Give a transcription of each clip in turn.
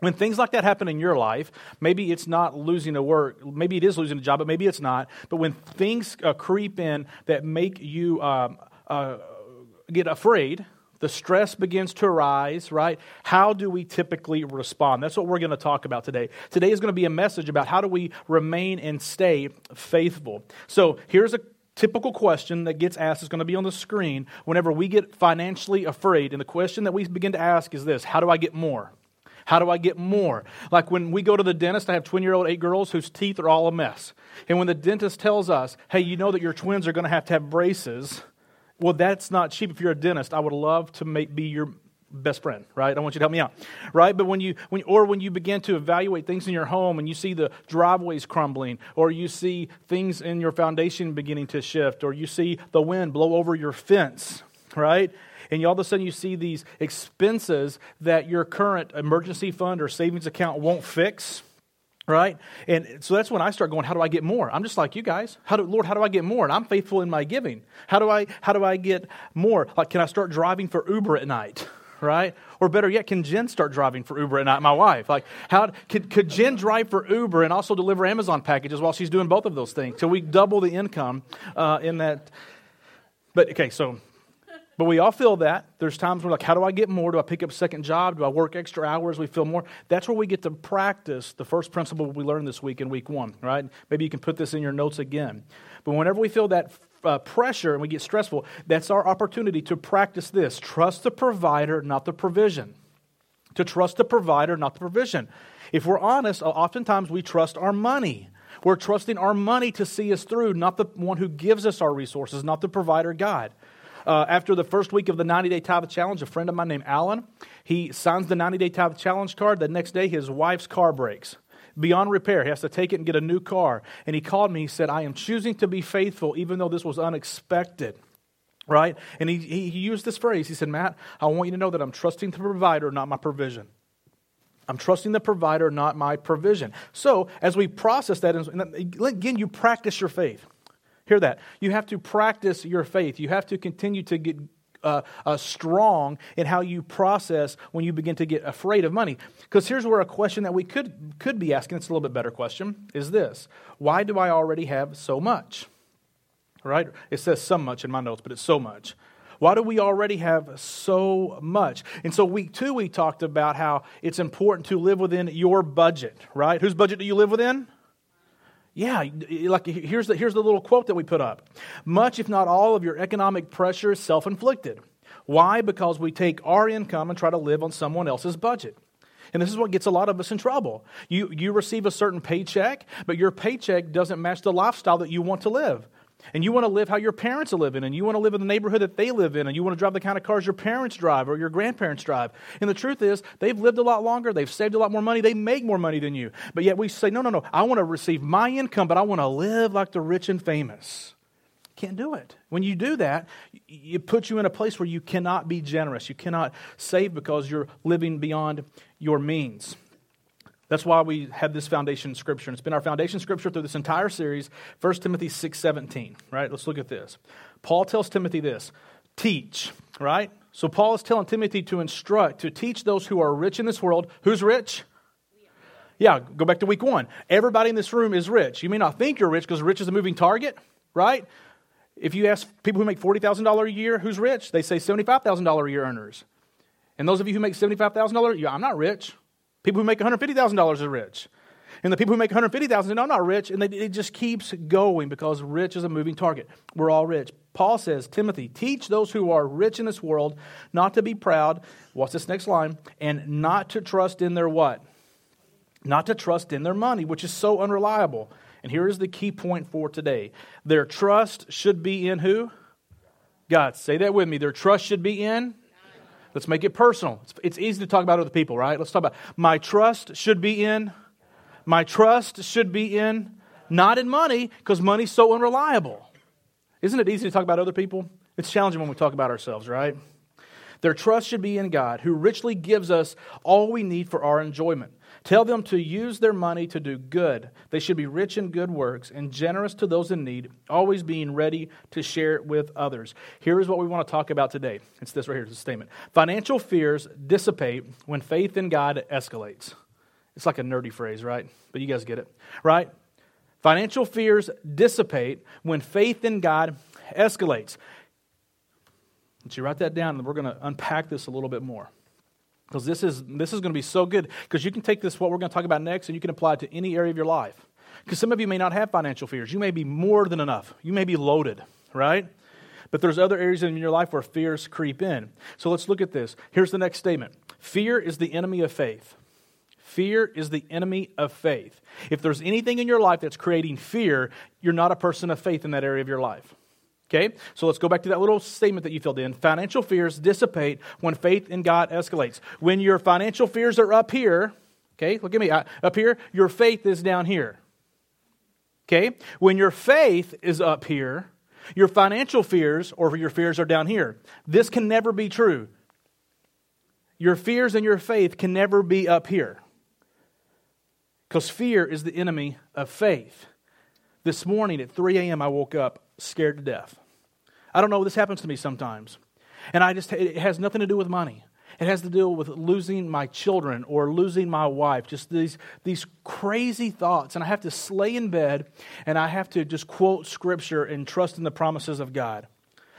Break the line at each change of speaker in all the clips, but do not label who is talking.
When things like that happen in your life, maybe it's not losing a work, maybe it is losing a job, but maybe it's not. But when things uh, creep in that make you um, uh, get afraid, the stress begins to arise, right? How do we typically respond? That's what we're going to talk about today. Today is going to be a message about how do we remain and stay faithful. So here's a typical question that gets asked is going to be on the screen whenever we get financially afraid. And the question that we begin to ask is this How do I get more? How do I get more? Like when we go to the dentist, I have twin year old eight girls whose teeth are all a mess. And when the dentist tells us, hey, you know that your twins are going to have to have braces, well, that's not cheap if you're a dentist. I would love to make, be your best friend, right? I want you to help me out, right? But when you, when, or when you begin to evaluate things in your home and you see the driveways crumbling, or you see things in your foundation beginning to shift, or you see the wind blow over your fence, right? And all of a sudden you see these expenses that your current emergency fund or savings account won't fix right? And so that's when i start going how do i get more? I'm just like you guys. How do lord how do i get more? And i'm faithful in my giving. How do i how do i get more? Like can i start driving for uber at night right? Or better yet can jen start driving for uber at night? My wife. Like how could, could jen drive for uber and also deliver amazon packages while she's doing both of those things so we double the income uh, in that but okay so but we all feel that. There's times we're like, how do I get more? Do I pick up a second job? Do I work extra hours? We feel more. That's where we get to practice the first principle we learned this week in week one, right? Maybe you can put this in your notes again. But whenever we feel that uh, pressure and we get stressful, that's our opportunity to practice this trust the provider, not the provision. To trust the provider, not the provision. If we're honest, oftentimes we trust our money. We're trusting our money to see us through, not the one who gives us our resources, not the provider God. Uh, after the first week of the 90 day tithe challenge, a friend of mine named Alan, he signs the 90 day tithe challenge card. The next day, his wife's car breaks beyond repair. He has to take it and get a new car. And he called me. He said, I am choosing to be faithful even though this was unexpected. Right? And he, he, used this phrase. He said, Matt, I want you to know that I'm trusting the provider, not my provision. I'm trusting the provider, not my provision. So, as we process that, and again, you practice your faith. Hear that. You have to practice your faith. You have to continue to get uh, uh, strong in how you process when you begin to get afraid of money. Because here's where a question that we could, could be asking, it's a little bit better question, is this Why do I already have so much? Right? It says so much in my notes, but it's so much. Why do we already have so much? And so, week two, we talked about how it's important to live within your budget, right? Whose budget do you live within? Yeah, like here's the, here's the little quote that we put up. Much, if not all, of your economic pressure is self inflicted. Why? Because we take our income and try to live on someone else's budget. And this is what gets a lot of us in trouble. You, you receive a certain paycheck, but your paycheck doesn't match the lifestyle that you want to live. And you want to live how your parents are living, and you want to live in the neighborhood that they live in, and you want to drive the kind of cars your parents drive or your grandparents drive. And the truth is, they've lived a lot longer, they've saved a lot more money, they make more money than you. But yet we say, no, no, no, I want to receive my income, but I want to live like the rich and famous. Can't do it. When you do that, it puts you in a place where you cannot be generous. You cannot save because you're living beyond your means. That's why we have this foundation scripture. And it's been our foundation scripture through this entire series, 1 Timothy 6:17. Right? Let's look at this. Paul tells Timothy this: teach, right? So Paul is telling Timothy to instruct, to teach those who are rich in this world. Who's rich? Yeah, go back to week one. Everybody in this room is rich. You may not think you're rich because rich is a moving target, right? If you ask people who make $40,000 a year who's rich, they say $75,000 a year earners. And those of you who make $75,000, yeah, I'm not rich. People who make $150,000 are rich. And the people who make 150,000 no, I'm not rich, and they, it just keeps going because rich is a moving target. We're all rich. Paul says, Timothy, teach those who are rich in this world not to be proud. What's this next line? And not to trust in their what? Not to trust in their money, which is so unreliable. And here is the key point for today. Their trust should be in who? God. Say that with me. Their trust should be in Let's make it personal. It's, it's easy to talk about other people, right? Let's talk about my trust should be in, my trust should be in, not in money, because money's so unreliable. Isn't it easy to talk about other people? It's challenging when we talk about ourselves, right? Their trust should be in God, who richly gives us all we need for our enjoyment. Tell them to use their money to do good. They should be rich in good works and generous to those in need, always being ready to share it with others. Here is what we want to talk about today. It's this right here, it's a statement. Financial fears dissipate when faith in God escalates. It's like a nerdy phrase, right? But you guys get it, right? Financial fears dissipate when faith in God escalates. Let you write that down, and we're going to unpack this a little bit more. Because this is, this is going to be so good, because you can take this, what we're going to talk about next, and you can apply it to any area of your life. Because some of you may not have financial fears. You may be more than enough. You may be loaded, right? But there's other areas in your life where fears creep in. So let's look at this. Here's the next statement Fear is the enemy of faith. Fear is the enemy of faith. If there's anything in your life that's creating fear, you're not a person of faith in that area of your life. Okay? So let's go back to that little statement that you filled in. Financial fears dissipate when faith in God escalates. When your financial fears are up here, okay, look at me, up here, your faith is down here. Okay? When your faith is up here, your financial fears or your fears are down here. This can never be true. Your fears and your faith can never be up here. Because fear is the enemy of faith. This morning at 3 a.m., I woke up scared to death. I don't know, this happens to me sometimes. And I just, it has nothing to do with money. It has to do with losing my children or losing my wife. Just these, these crazy thoughts. And I have to lay in bed and I have to just quote scripture and trust in the promises of God.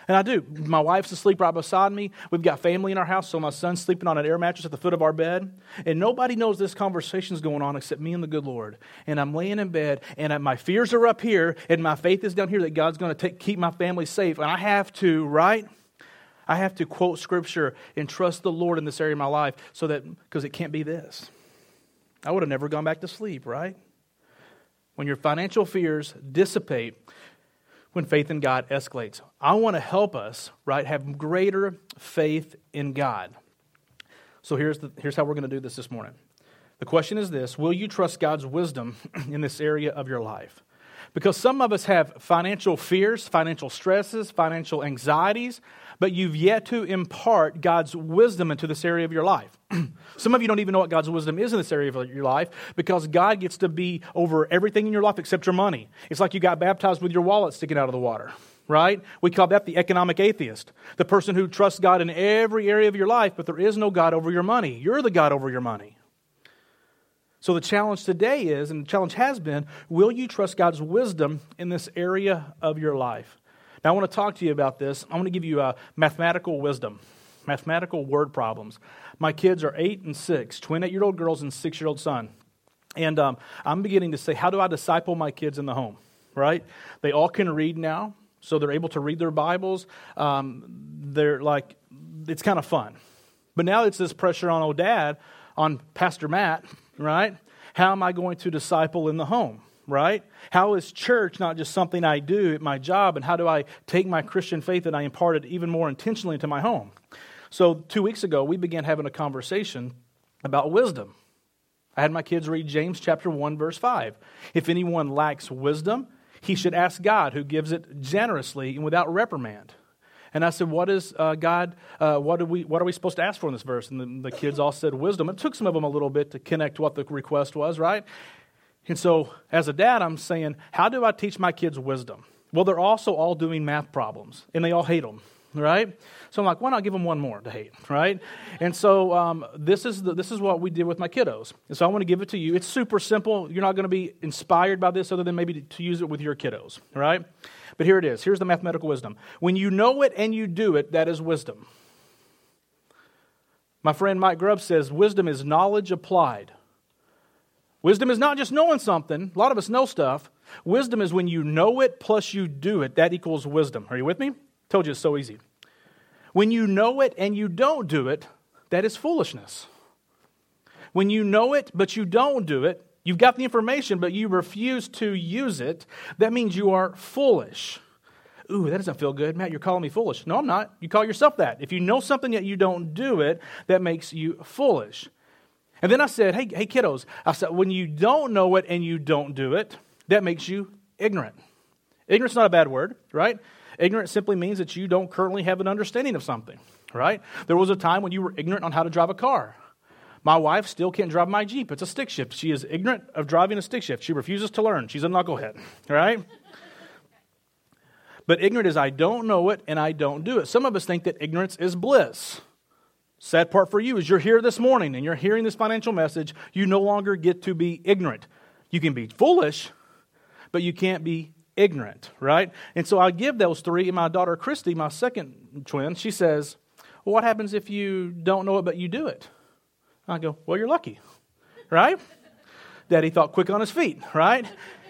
And I do. My wife's asleep right beside me. We've got family in our house, so my son's sleeping on an air mattress at the foot of our bed. And nobody knows this conversation's going on except me and the good Lord. And I'm laying in bed, and my fears are up here, and my faith is down here that God's going to keep my family safe. And I have to, right? I have to quote scripture and trust the Lord in this area of my life so that, because it can't be this. I would have never gone back to sleep, right? When your financial fears dissipate, when faith in God escalates. I want to help us, right, have greater faith in God. So here's, the, here's how we're going to do this this morning. The question is this Will you trust God's wisdom in this area of your life? Because some of us have financial fears, financial stresses, financial anxieties, but you've yet to impart God's wisdom into this area of your life. Some of you don't even know what God's wisdom is in this area of your life because God gets to be over everything in your life except your money. It's like you got baptized with your wallet sticking out of the water, right? We call that the economic atheist, the person who trusts God in every area of your life, but there is no God over your money. You're the God over your money. So the challenge today is, and the challenge has been, will you trust God's wisdom in this area of your life? Now, I want to talk to you about this. I want to give you a mathematical wisdom, mathematical word problems. My kids are eight and six, twin eight year old girls and six year old son. And um, I'm beginning to say, how do I disciple my kids in the home? Right? They all can read now, so they're able to read their Bibles. Um, they're like, it's kind of fun. But now it's this pressure on old dad, on Pastor Matt, right? How am I going to disciple in the home? Right? How is church not just something I do at my job, and how do I take my Christian faith and I impart it even more intentionally into my home? So, two weeks ago, we began having a conversation about wisdom. I had my kids read James chapter 1, verse 5. If anyone lacks wisdom, he should ask God, who gives it generously and without reprimand. And I said, What is uh, God, uh, what, do we, what are we supposed to ask for in this verse? And the, the kids all said wisdom. It took some of them a little bit to connect what the request was, right? And so, as a dad, I'm saying, how do I teach my kids wisdom? Well, they're also all doing math problems, and they all hate them, right? So I'm like, why not give them one more to hate, right? And so um, this is the, this is what we did with my kiddos. And so I want to give it to you. It's super simple. You're not going to be inspired by this, other than maybe to, to use it with your kiddos, right? But here it is. Here's the mathematical wisdom. When you know it and you do it, that is wisdom. My friend Mike Grubb says wisdom is knowledge applied. Wisdom is not just knowing something. A lot of us know stuff. Wisdom is when you know it plus you do it. That equals wisdom. Are you with me? Told you it's so easy. When you know it and you don't do it, that is foolishness. When you know it but you don't do it, you've got the information but you refuse to use it, that means you are foolish. Ooh, that doesn't feel good. Matt, you're calling me foolish. No, I'm not. You call yourself that. If you know something yet you don't do it, that makes you foolish. And then I said, hey, hey, kiddos, I said, when you don't know it and you don't do it, that makes you ignorant. Ignorance is not a bad word, right? Ignorant simply means that you don't currently have an understanding of something, right? There was a time when you were ignorant on how to drive a car. My wife still can't drive my Jeep. It's a stick shift. She is ignorant of driving a stick shift. She refuses to learn. She's a knucklehead, right? But ignorant is I don't know it and I don't do it. Some of us think that ignorance is bliss. Sad part for you is you're here this morning and you're hearing this financial message. You no longer get to be ignorant. You can be foolish, but you can't be ignorant, right? And so I give those three. And my daughter Christy, my second twin, she says, Well, what happens if you don't know it, but you do it? I go, Well, you're lucky, right? Daddy thought quick on his feet, right?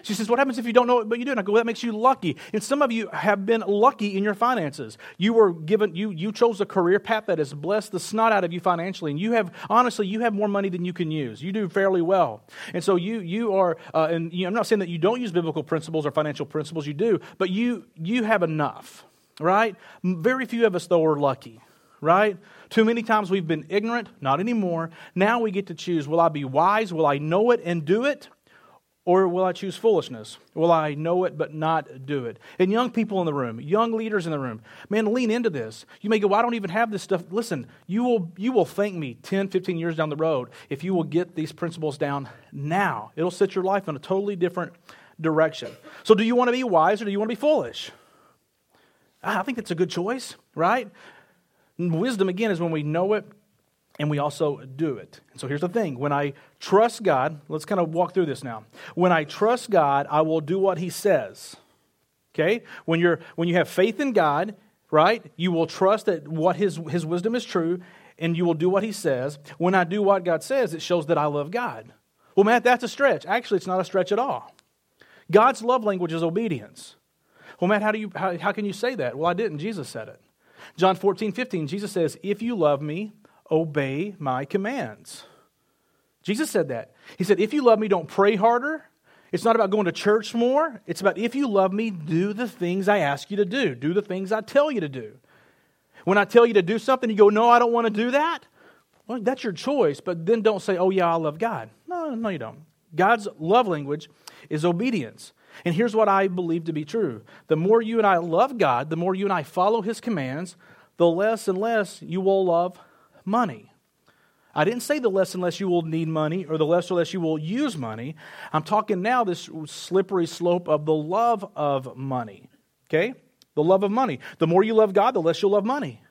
She says, What happens if you don't know but you do? And I go, well, That makes you lucky. And some of you have been lucky in your finances. You were given, you, you chose a career path that has blessed the snot out of you financially. And you have, honestly, you have more money than you can use. You do fairly well. And so you, you are, uh, and you know, I'm not saying that you don't use biblical principles or financial principles, you do, but you, you have enough, right? Very few of us, though, are lucky right? Too many times we've been ignorant, not anymore. Now we get to choose will I be wise? Will I know it and do it? Or will I choose foolishness? Will I know it but not do it? And young people in the room, young leaders in the room, man, lean into this. You may go, well, I don't even have this stuff. Listen, you will, you will thank me 10, 15 years down the road if you will get these principles down now. It'll set your life in a totally different direction. So, do you want to be wise or do you want to be foolish? Ah, I think that's a good choice, right? Wisdom, again, is when we know it and we also do it. And so here's the thing when I trust God, let's kind of walk through this now. When I trust God, I will do what He says. Okay? When, you're, when you have faith in God, right, you will trust that what his, his wisdom is true and you will do what He says. When I do what God says, it shows that I love God. Well, Matt, that's a stretch. Actually, it's not a stretch at all. God's love language is obedience. Well, Matt, how, do you, how, how can you say that? Well, I didn't. Jesus said it. John 14, 15, Jesus says, If you love me, obey my commands. Jesus said that. He said, If you love me, don't pray harder. It's not about going to church more. It's about if you love me, do the things I ask you to do, do the things I tell you to do. When I tell you to do something, you go, No, I don't want to do that. Well, that's your choice, but then don't say, Oh, yeah, I love God. No, no, you don't. God's love language is obedience. And here's what I believe to be true the more you and I love God, the more you and I follow His commands, the less and less you will love money. I didn't say the less and less you will need money or the less or less you will use money. I'm talking now this slippery slope of the love of money. Okay? The love of money. The more you love God, the less you'll love money.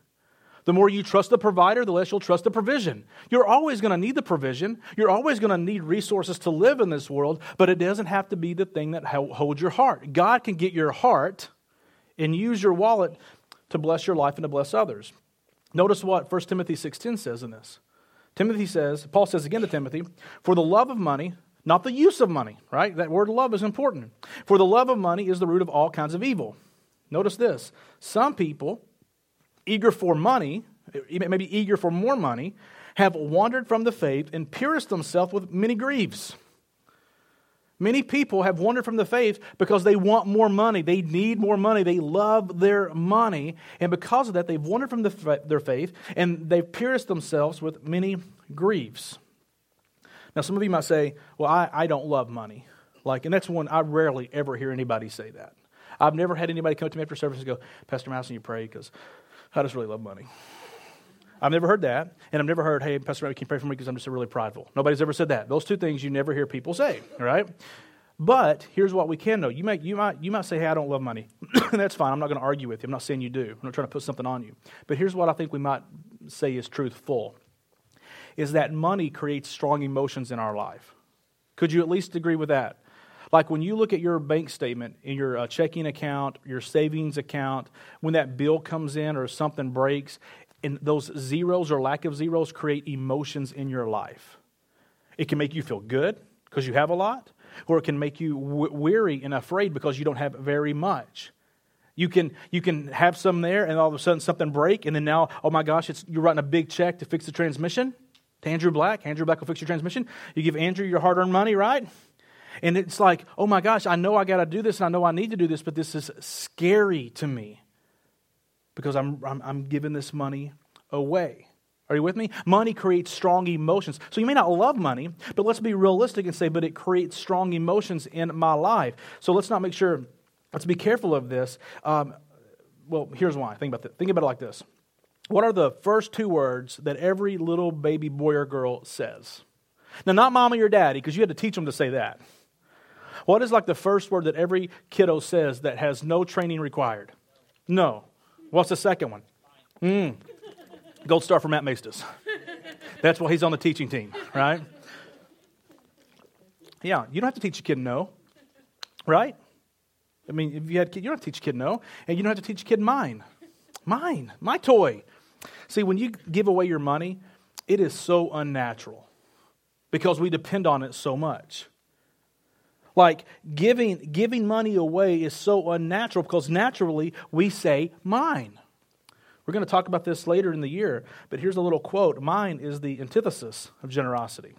The more you trust the provider, the less you'll trust the provision. You're always going to need the provision. You're always going to need resources to live in this world, but it doesn't have to be the thing that holds your heart. God can get your heart and use your wallet to bless your life and to bless others. Notice what 1 Timothy 6:10 says in this. Timothy says, Paul says again to Timothy, for the love of money, not the use of money, right? That word love is important. For the love of money is the root of all kinds of evil. Notice this. Some people, eager for money, maybe eager for more money, have wandered from the faith and pierced themselves with many griefs. Many people have wandered from the faith because they want more money. They need more money. They love their money. And because of that, they've wandered from the, their faith and they've pierced themselves with many griefs. Now, some of you might say, Well, I, I don't love money. Like, and that's one I rarely ever hear anybody say that. I've never had anybody come to me after service and go, Pastor Mouse, and you pray because I just really love money. I've never heard that. And I've never heard, hey, Pastor Ray, can you pray for me because I'm just really prideful. Nobody's ever said that. Those two things you never hear people say, right? But here's what we can know. You, might you, might, you might say, hey, I don't love money. That's fine. I'm not going to argue with you. I'm not saying you do. I'm not trying to put something on you. But here's what I think we might say is truthful is that money creates strong emotions in our life. Could you at least agree with that? Like when you look at your bank statement in your uh, checking account, your savings account, when that bill comes in or something breaks, and those zeros or lack of zeros create emotions in your life. It can make you feel good because you have a lot, or it can make you w- weary and afraid because you don't have very much. You can, you can have some there and all of a sudden something break, and then now, oh my gosh, you're writing a big check to fix the transmission to Andrew Black. Andrew Black will fix your transmission. You give Andrew your hard earned money, right? And it's like, oh my gosh, I know I got to do this and I know I need to do this, but this is scary to me because I'm, I'm, I'm giving this money away. Are you with me? Money creates strong emotions. So you may not love money, but let's be realistic and say, but it creates strong emotions in my life. So let's not make sure, let's be careful of this. Um, well, here's why. Think about that. Think about it like this. What are the first two words that every little baby boy or girl says? Now, not mommy or daddy, because you had to teach them to say that. What is like the first word that every kiddo says that has no training required? No. What's the second one? Mm. Gold star for Matt Maestas. That's why he's on the teaching team, right? Yeah, you don't have to teach a kid no, right? I mean, if you had kid, you don't have to teach a kid no, and you don't have to teach a kid mine. Mine, my toy. See, when you give away your money, it is so unnatural because we depend on it so much. Like giving, giving money away is so unnatural because naturally we say mine. We're going to talk about this later in the year, but here's a little quote Mine is the antithesis of generosity.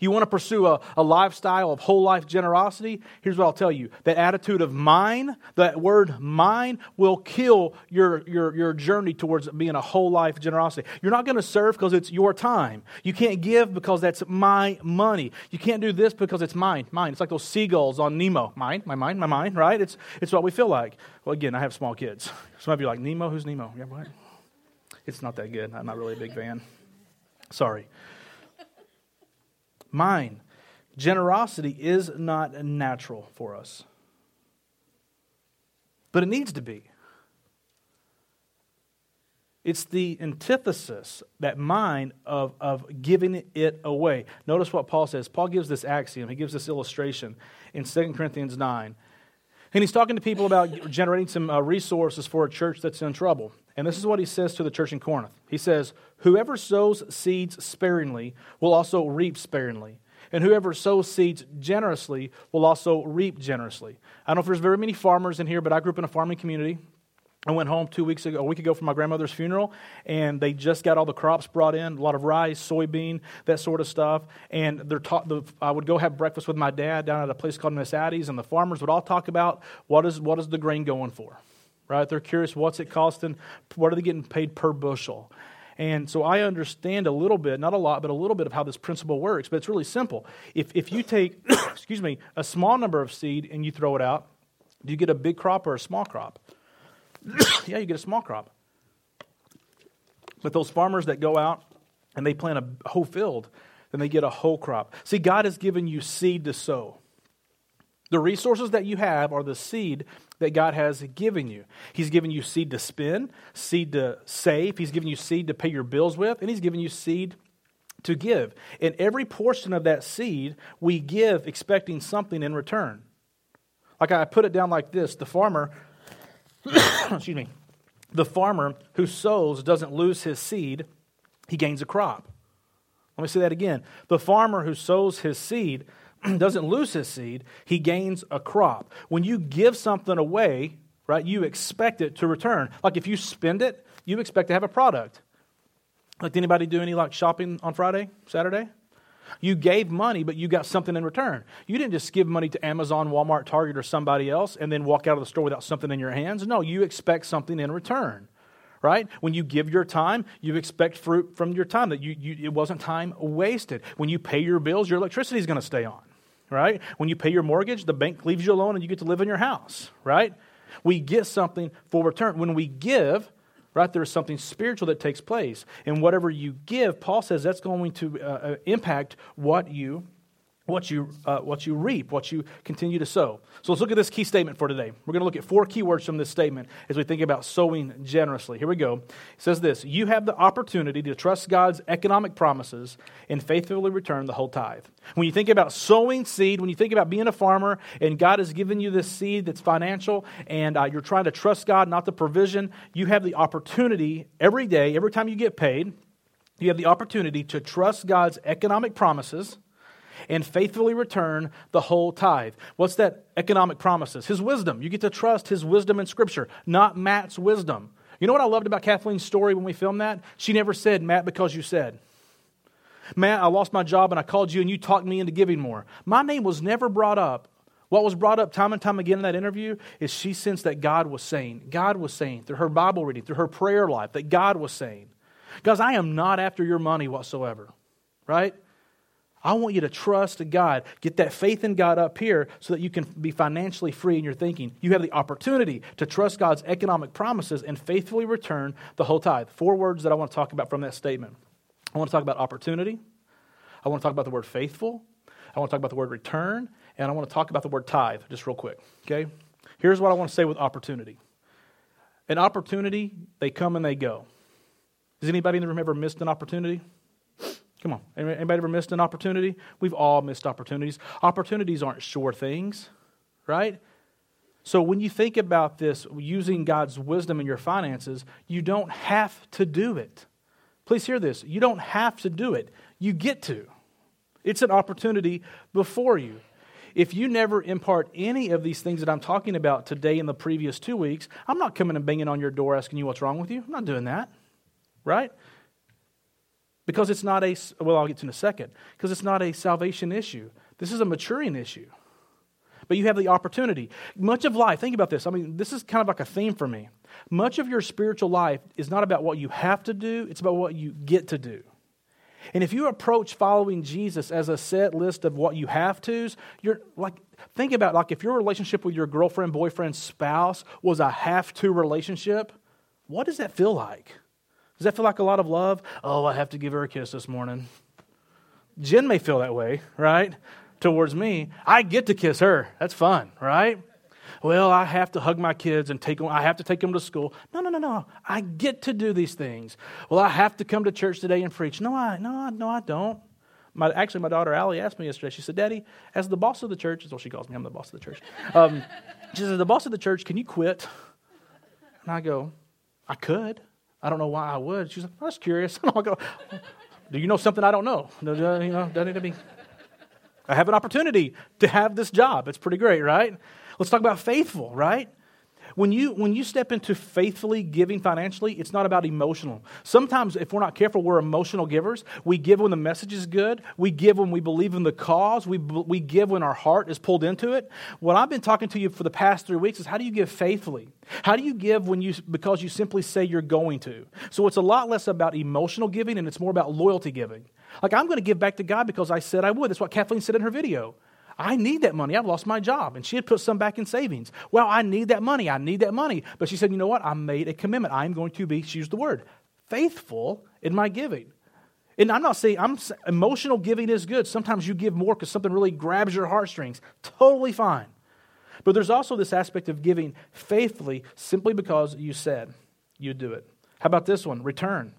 You want to pursue a, a lifestyle of whole life generosity? Here's what I'll tell you that attitude of mine, that word mine, will kill your, your, your journey towards being a whole life generosity. You're not going to serve because it's your time. You can't give because that's my money. You can't do this because it's mine. Mine. It's like those seagulls on Nemo. Mine, my mind, my mind, right? It's, it's what we feel like. Well, again, I have small kids. Some of you are like, Nemo? Who's Nemo? Yeah, what? It's not that good. I'm not really a big fan. Sorry mine. Generosity is not natural for us, but it needs to be. It's the antithesis, that mine, of, of giving it away. Notice what Paul says. Paul gives this axiom, he gives this illustration in 2 Corinthians 9. And he's talking to people about generating some uh, resources for a church that's in trouble. And this is what he says to the church in Corinth. He says, Whoever sows seeds sparingly will also reap sparingly. And whoever sows seeds generously will also reap generously. I don't know if there's very many farmers in here, but I grew up in a farming community. I went home two weeks ago, a week ago for my grandmother's funeral, and they just got all the crops brought in a lot of rice, soybean, that sort of stuff. And they're taught, the, I would go have breakfast with my dad down at a place called Miss Addie's, and the farmers would all talk about what is, what is the grain going for, right? They're curious what's it costing, what are they getting paid per bushel. And so I understand a little bit, not a lot, but a little bit of how this principle works. But it's really simple. If, if you take, excuse me, a small number of seed and you throw it out, do you get a big crop or a small crop? yeah, you get a small crop. But those farmers that go out and they plant a whole field, then they get a whole crop. See, God has given you seed to sow. The resources that you have are the seed that God has given you. He's given you seed to spend, seed to save, He's given you seed to pay your bills with, and He's given you seed to give. And every portion of that seed, we give expecting something in return. Like I put it down like this the farmer, excuse me, the farmer who sows doesn't lose his seed, he gains a crop. Let me say that again. The farmer who sows his seed doesn't lose his seed, he gains a crop. When you give something away, right, you expect it to return. Like if you spend it, you expect to have a product. Like did anybody do any like shopping on Friday, Saturday? You gave money, but you got something in return. You didn't just give money to Amazon, Walmart, Target, or somebody else and then walk out of the store without something in your hands. No, you expect something in return right? When you give your time, you expect fruit from your time, that you, you, it wasn't time wasted. When you pay your bills, your electricity is going to stay on right? When you pay your mortgage, the bank leaves you alone and you get to live in your house, right? We get something for return. When we give, right, there's something spiritual that takes place. And whatever you give, Paul says that's going to uh, uh impact what you what you, uh, what you reap, what you continue to sow. So let's look at this key statement for today. We're going to look at four key words from this statement as we think about sowing generously. Here we go. It says this You have the opportunity to trust God's economic promises and faithfully return the whole tithe. When you think about sowing seed, when you think about being a farmer and God has given you this seed that's financial and uh, you're trying to trust God, not the provision, you have the opportunity every day, every time you get paid, you have the opportunity to trust God's economic promises and faithfully return the whole tithe. What's that economic promises? His wisdom. You get to trust his wisdom in Scripture, not Matt's wisdom. You know what I loved about Kathleen's story when we filmed that? She never said, Matt, because you said. Matt, I lost my job and I called you and you talked me into giving more. My name was never brought up. What was brought up time and time again in that interview is she sensed that God was saying, God was saying through her Bible reading, through her prayer life, that God was saying, Guys, I am not after your money whatsoever, right? I want you to trust God. Get that faith in God up here so that you can be financially free in your thinking. You have the opportunity to trust God's economic promises and faithfully return the whole tithe. Four words that I want to talk about from that statement. I want to talk about opportunity. I want to talk about the word faithful. I want to talk about the word return. And I want to talk about the word tithe, just real quick. Okay? Here's what I want to say with opportunity. An opportunity, they come and they go. Has anybody in the room ever missed an opportunity? Come on. Anybody ever missed an opportunity? We've all missed opportunities. Opportunities aren't sure things, right? So when you think about this, using God's wisdom in your finances, you don't have to do it. Please hear this. You don't have to do it. You get to. It's an opportunity before you. If you never impart any of these things that I'm talking about today in the previous two weeks, I'm not coming and banging on your door asking you what's wrong with you. I'm not doing that, right? Because it's not a, well, I'll get to in a second, because it's not a salvation issue. This is a maturing issue. But you have the opportunity. Much of life, think about this. I mean, this is kind of like a theme for me. Much of your spiritual life is not about what you have to do, it's about what you get to do. And if you approach following Jesus as a set list of what you have to's, you're like, think about like if your relationship with your girlfriend, boyfriend, spouse was a have to relationship, what does that feel like? Does that feel like a lot of love? Oh, I have to give her a kiss this morning. Jen may feel that way, right? Towards me. I get to kiss her. That's fun, right? Well, I have to hug my kids and take them, I have to take them to school. No, no, no, no. I get to do these things. Well, I have to come to church today and preach. No, I no, no, I don't. My, actually, my daughter Allie asked me yesterday. She said, "Daddy, as the boss of the church, is what she calls me. I'm the boss of the church. Um, she says, the boss of the church, can you quit?" And I go, "I could." I don't know why I would. She's like, oh, I was curious. I go, oh, do you know something I don't know? You know, doesn't it? I have an opportunity to have this job. It's pretty great, right? Let's talk about faithful, right? When you, when you step into faithfully giving financially, it's not about emotional. Sometimes, if we're not careful, we're emotional givers. We give when the message is good. We give when we believe in the cause. We, we give when our heart is pulled into it. What I've been talking to you for the past three weeks is how do you give faithfully? How do you give when you, because you simply say you're going to? So it's a lot less about emotional giving and it's more about loyalty giving. Like, I'm going to give back to God because I said I would. That's what Kathleen said in her video. I need that money. I've lost my job. And she had put some back in savings. Well, I need that money. I need that money. But she said, you know what? I made a commitment. I'm going to be, she used the word, faithful in my giving. And I'm not saying I'm emotional giving is good. Sometimes you give more because something really grabs your heartstrings. Totally fine. But there's also this aspect of giving faithfully simply because you said you'd do it. How about this one? Return.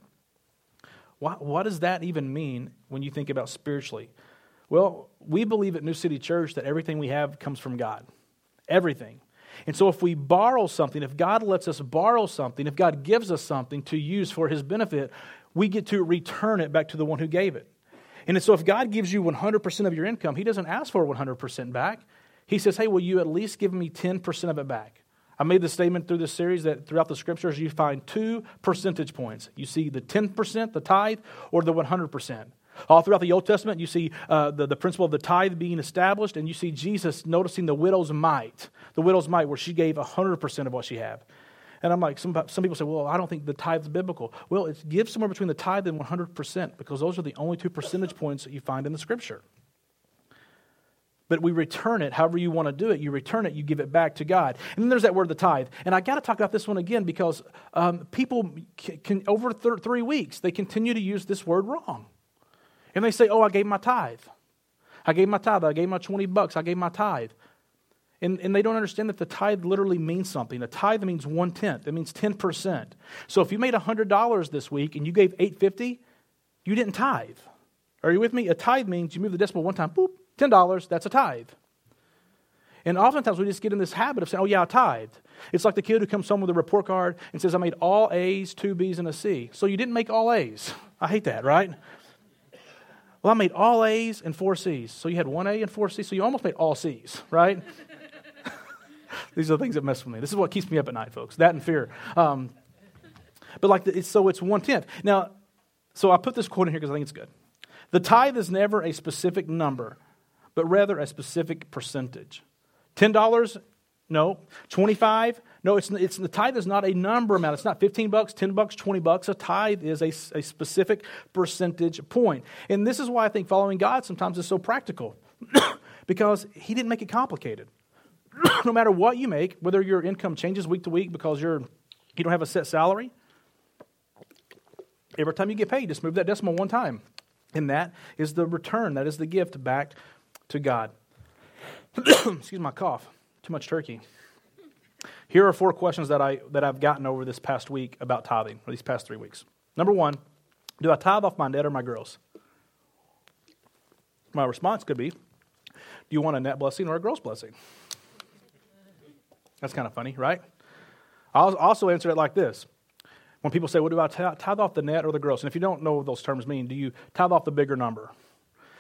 What, what does that even mean when you think about spiritually? Well, we believe at New City Church that everything we have comes from God. Everything. And so if we borrow something, if God lets us borrow something, if God gives us something to use for his benefit, we get to return it back to the one who gave it. And so if God gives you 100% of your income, he doesn't ask for 100% back. He says, hey, will you at least give me 10% of it back? I made the statement through this series that throughout the scriptures you find two percentage points. You see the 10%, the tithe, or the 100%. All throughout the Old Testament, you see uh, the, the principle of the tithe being established, and you see Jesus noticing the widow's mite, the widow's mite, where she gave 100% of what she had. And I'm like, some, some people say, well, I don't think the tithe is biblical. Well, it's give somewhere between the tithe and 100% because those are the only two percentage points that you find in the scripture. But we return it however you want to do it. You return it, you give it back to God. And then there's that word, the tithe. And I got to talk about this one again because um, people can, can over th- three weeks, they continue to use this word wrong. And they say, Oh, I gave my tithe. I gave my tithe. I gave my 20 bucks. I gave my tithe. And, and they don't understand that the tithe literally means something. A tithe means one tenth. It means 10%. So if you made $100 this week and you gave 850 you didn't tithe. Are you with me? A tithe means you move the decimal one time, boop, $10, that's a tithe. And oftentimes we just get in this habit of saying, oh, yeah, I tithed. It's like the kid who comes home with a report card and says, I made all A's, two B's, and a C. So you didn't make all A's. I hate that, right? Well, I made all A's and four C's. So you had one A and four C's. So you almost made all C's, right? These are the things that mess with me. This is what keeps me up at night, folks. That and fear. Um, but like, it's, so it's one tenth. Now, so I put this quote in here because I think it's good. The tithe is never a specific number, but rather a specific percentage. Ten dollars? No. Twenty-five? No, it's, it's, the tithe is not a number amount. It's not 15 bucks, 10 bucks, 20 bucks. A tithe is a, a specific percentage point. And this is why I think following God sometimes is so practical because He didn't make it complicated. no matter what you make, whether your income changes week to week because you're, you don't have a set salary, every time you get paid, just move that decimal one time. And that is the return, that is the gift back to God. Excuse my cough. Too much turkey. Here are four questions that, I, that I've gotten over this past week about tithing, or these past three weeks. Number one, do I tithe off my net or my gross? My response could be, do you want a net blessing or a gross blessing? That's kind of funny, right? I'll also answer it like this. When people say, What do I tithe off the net or the gross? And if you don't know what those terms mean, do you tithe off the bigger number?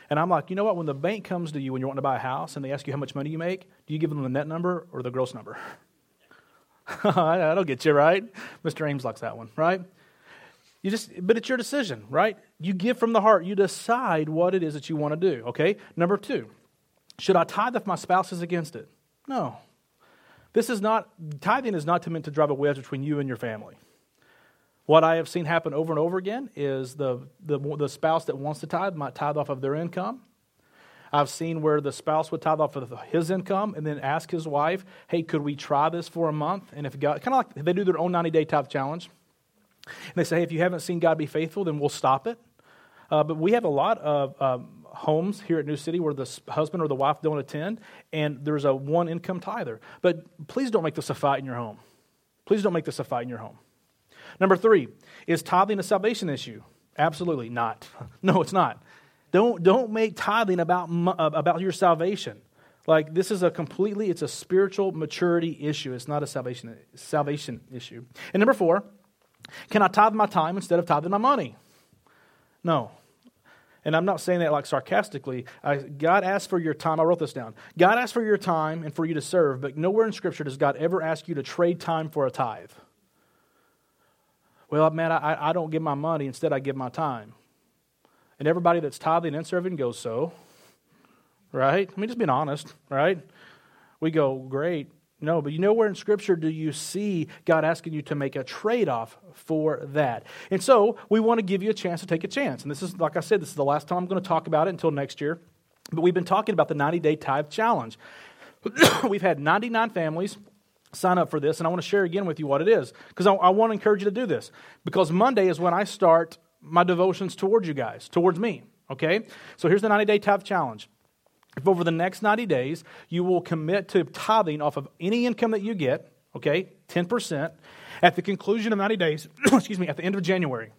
And I'm like, you know what? When the bank comes to you when you're wanting to buy a house and they ask you how much money you make, do you give them the net number or the gross number? Don't get you, right? Mr. Ames likes that one, right? You just, but it's your decision, right? You give from the heart. You decide what it is that you want to do, okay? Number two, should I tithe if my spouse is against it? No. This is not, tithing is not meant to drive a wedge between you and your family. What I have seen happen over and over again is the, the, the spouse that wants to tithe might tithe off of their income. I've seen where the spouse would tithe off of his income and then ask his wife, hey, could we try this for a month? And if God, kind of like they do their own 90 day tithe challenge. And they say, hey, if you haven't seen God be faithful, then we'll stop it. Uh, but we have a lot of um, homes here at New City where the husband or the wife don't attend, and there's a one income tither. But please don't make this a fight in your home. Please don't make this a fight in your home. Number three, is tithing a salvation issue? Absolutely not. No, it's not. Don't, don't make tithing about, uh, about your salvation. Like this is a completely, it's a spiritual maturity issue. It's not a salvation, salvation issue. And number four, can I tithe my time instead of tithing my money? No. And I'm not saying that like sarcastically. I, God asks for your time. I wrote this down. God asks for your time and for you to serve, but nowhere in Scripture does God ever ask you to trade time for a tithe. Well, man, I, I don't give my money. Instead, I give my time. And everybody that's tithing and serving goes, so, right? I mean, just being honest, right? We go, great. No, but you know where in Scripture do you see God asking you to make a trade off for that? And so we want to give you a chance to take a chance. And this is, like I said, this is the last time I'm going to talk about it until next year. But we've been talking about the 90 day tithe challenge. we've had 99 families sign up for this, and I want to share again with you what it is because I, I, want to encourage you to do this because Monday is when I start my devotions towards you guys, towards me. Okay? So here's the 90 day tithe challenge. If over the next 90 days you will commit to tithing off of any income that you get, okay, 10%, at the conclusion of 90 days, excuse me, at the end of January,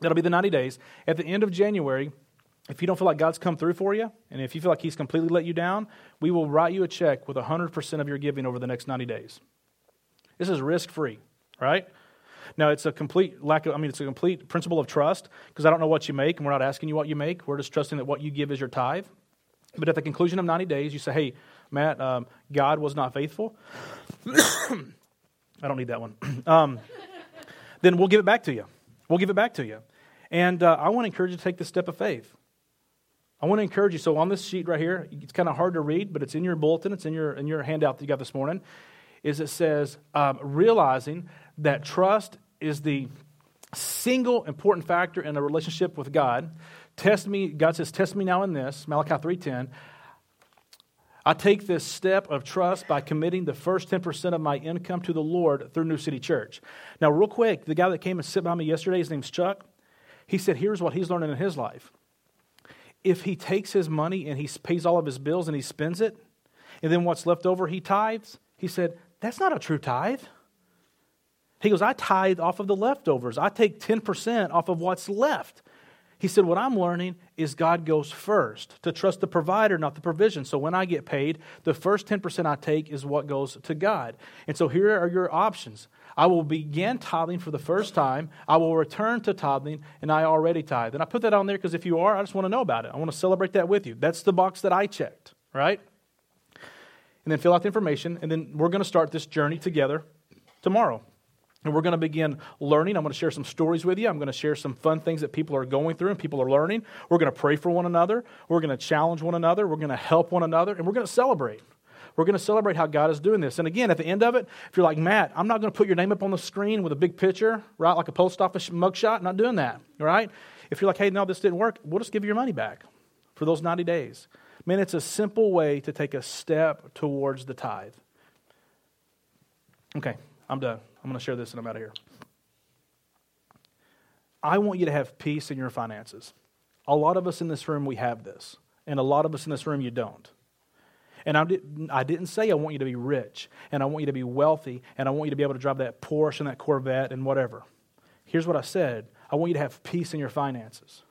that'll be the 90 days, at the end of January, if you don't feel like God's come through for you, and if you feel like He's completely let you down, we will write you a check with 100% of your giving over the next 90 days. This is risk free, right? Now, it's a complete lack of, I mean, it's a complete principle of trust because I don't know what you make and we're not asking you what you make. We're just trusting that what you give is your tithe. But at the conclusion of 90 days, you say, hey, Matt, um, God was not faithful. I don't need that one. um, then we'll give it back to you. We'll give it back to you. And uh, I want to encourage you to take this step of faith. I want to encourage you. So on this sheet right here, it's kind of hard to read, but it's in your bulletin. It's in your in your handout that you got this morning is it says, um, realizing that trust is the single important factor in a relationship with God. Test me, God says, test me now in this, Malachi 3.10. I take this step of trust by committing the first 10% of my income to the Lord through New City Church. Now, real quick, the guy that came and sit by me yesterday, his name's Chuck. He said, here's what he's learning in his life. If he takes his money and he pays all of his bills and he spends it, and then what's left over he tithes, he said, that's not a true tithe. He goes, I tithe off of the leftovers. I take 10% off of what's left. He said, What I'm learning is God goes first, to trust the provider, not the provision. So when I get paid, the first 10% I take is what goes to God. And so here are your options. I will begin tithing for the first time. I will return to tithing, and I already tithe. And I put that on there because if you are, I just want to know about it. I want to celebrate that with you. That's the box that I checked, right? And then fill out the information, and then we're going to start this journey together tomorrow. And we're going to begin learning. I'm going to share some stories with you. I'm going to share some fun things that people are going through and people are learning. We're going to pray for one another. We're going to challenge one another. We're going to help one another. And we're going to celebrate. We're going to celebrate how God is doing this. And again, at the end of it, if you're like, Matt, I'm not going to put your name up on the screen with a big picture, right, like a post office mugshot, not doing that, right? If you're like, hey, no, this didn't work, we'll just give you your money back for those 90 days. Man, it's a simple way to take a step towards the tithe. Okay, I'm done. I'm going to share this and I'm out of here. I want you to have peace in your finances. A lot of us in this room, we have this. And a lot of us in this room, you don't. And I didn't, I didn't say I want you to be rich and I want you to be wealthy and I want you to be able to drive that Porsche and that Corvette and whatever. Here's what I said I want you to have peace in your finances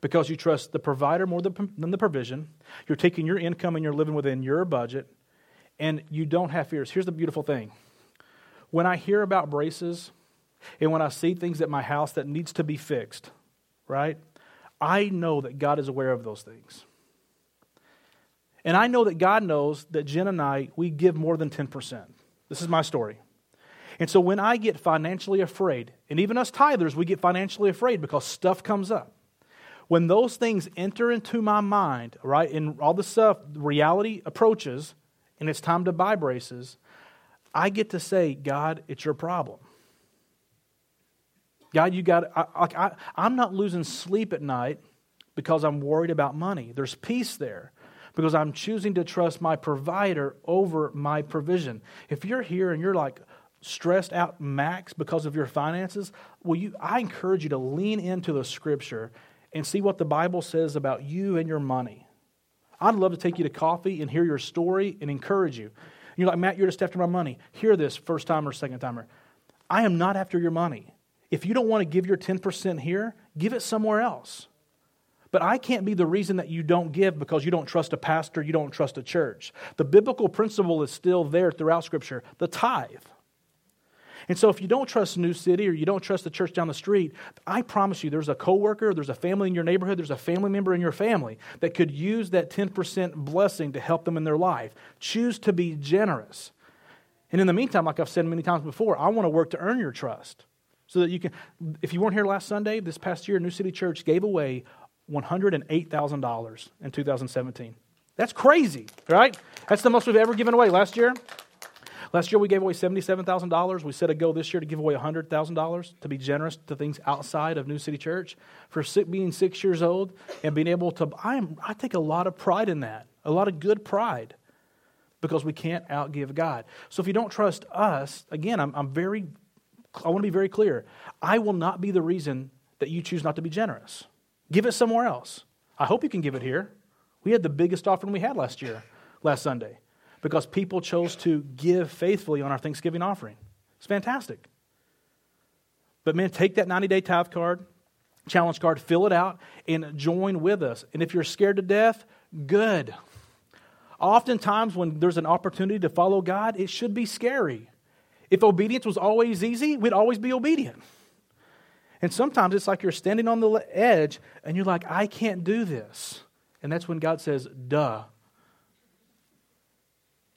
because you trust the provider more than the provision. You're taking your income and you're living within your budget, and you don't have fears. Here's the beautiful thing when I hear about braces and when I see things at my house that needs to be fixed, right? I know that God is aware of those things. And I know that God knows that Jen and I, we give more than 10%. This is my story. And so when I get financially afraid, and even us tithers, we get financially afraid because stuff comes up. When those things enter into my mind, right, and all the stuff, reality approaches, and it's time to buy braces, I get to say, God, it's your problem. God, you got, I, I, I'm not losing sleep at night because I'm worried about money. There's peace there because I'm choosing to trust my provider over my provision. If you're here and you're like stressed out max because of your finances, well, you, I encourage you to lean into the scripture and see what the Bible says about you and your money. I'd love to take you to coffee and hear your story and encourage you. You're like, Matt, you're just after my money. Hear this, first timer, second timer. I am not after your money. If you don't want to give your 10% here, give it somewhere else. But I can't be the reason that you don't give because you don't trust a pastor, you don't trust a church. The biblical principle is still there throughout Scripture the tithe. And so if you don't trust New City or you don't trust the church down the street, I promise you there's a coworker, there's a family in your neighborhood, there's a family member in your family that could use that 10% blessing to help them in their life. Choose to be generous. And in the meantime, like I've said many times before, I want to work to earn your trust. So that you can, if you weren't here last Sunday, this past year, New City Church gave away $108,000 in 2017. That's crazy, right? That's the most we've ever given away. Last year, Last year we gave away $77,000. We set a goal this year to give away $100,000 to be generous to things outside of New City Church. For being six years old and being able to, I, am, I take a lot of pride in that, a lot of good pride because we can't outgive God. So if you don't trust us, again, I'm, I'm very, I want to be very clear. I will not be the reason that you choose not to be generous. Give it somewhere else. I hope you can give it here. We had the biggest offering we had last year, last Sunday because people chose to give faithfully on our Thanksgiving offering. It's fantastic. But man, take that 90 day tithe card, challenge card, fill it out, and join with us. And if you're scared to death, good. Oftentimes, when there's an opportunity to follow God, it should be scary. If obedience was always easy, we'd always be obedient. And sometimes it's like you're standing on the edge and you're like, I can't do this. And that's when God says, duh,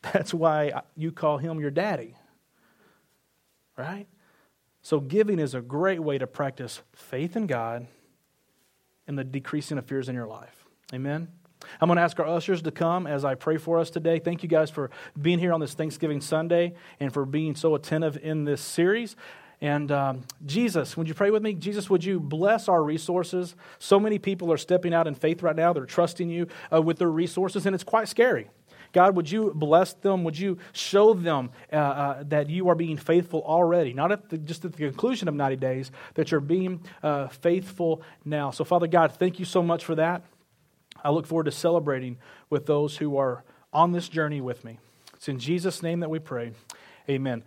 that's why you call him your daddy. Right? So, giving is a great way to practice faith in God and the decreasing of fears in your life. Amen? I'm going to ask our ushers to come as I pray for us today. Thank you guys for being here on this Thanksgiving Sunday and for being so attentive in this series. And um, Jesus, would you pray with me? Jesus, would you bless our resources? So many people are stepping out in faith right now. They're trusting you uh, with their resources, and it's quite scary. God, would you bless them? Would you show them uh, uh, that you are being faithful already? Not at the, just at the conclusion of 90 days, that you're being uh, faithful now. So, Father God, thank you so much for that. I look forward to celebrating with those who are on this journey with me. It's in Jesus' name that we pray. Amen.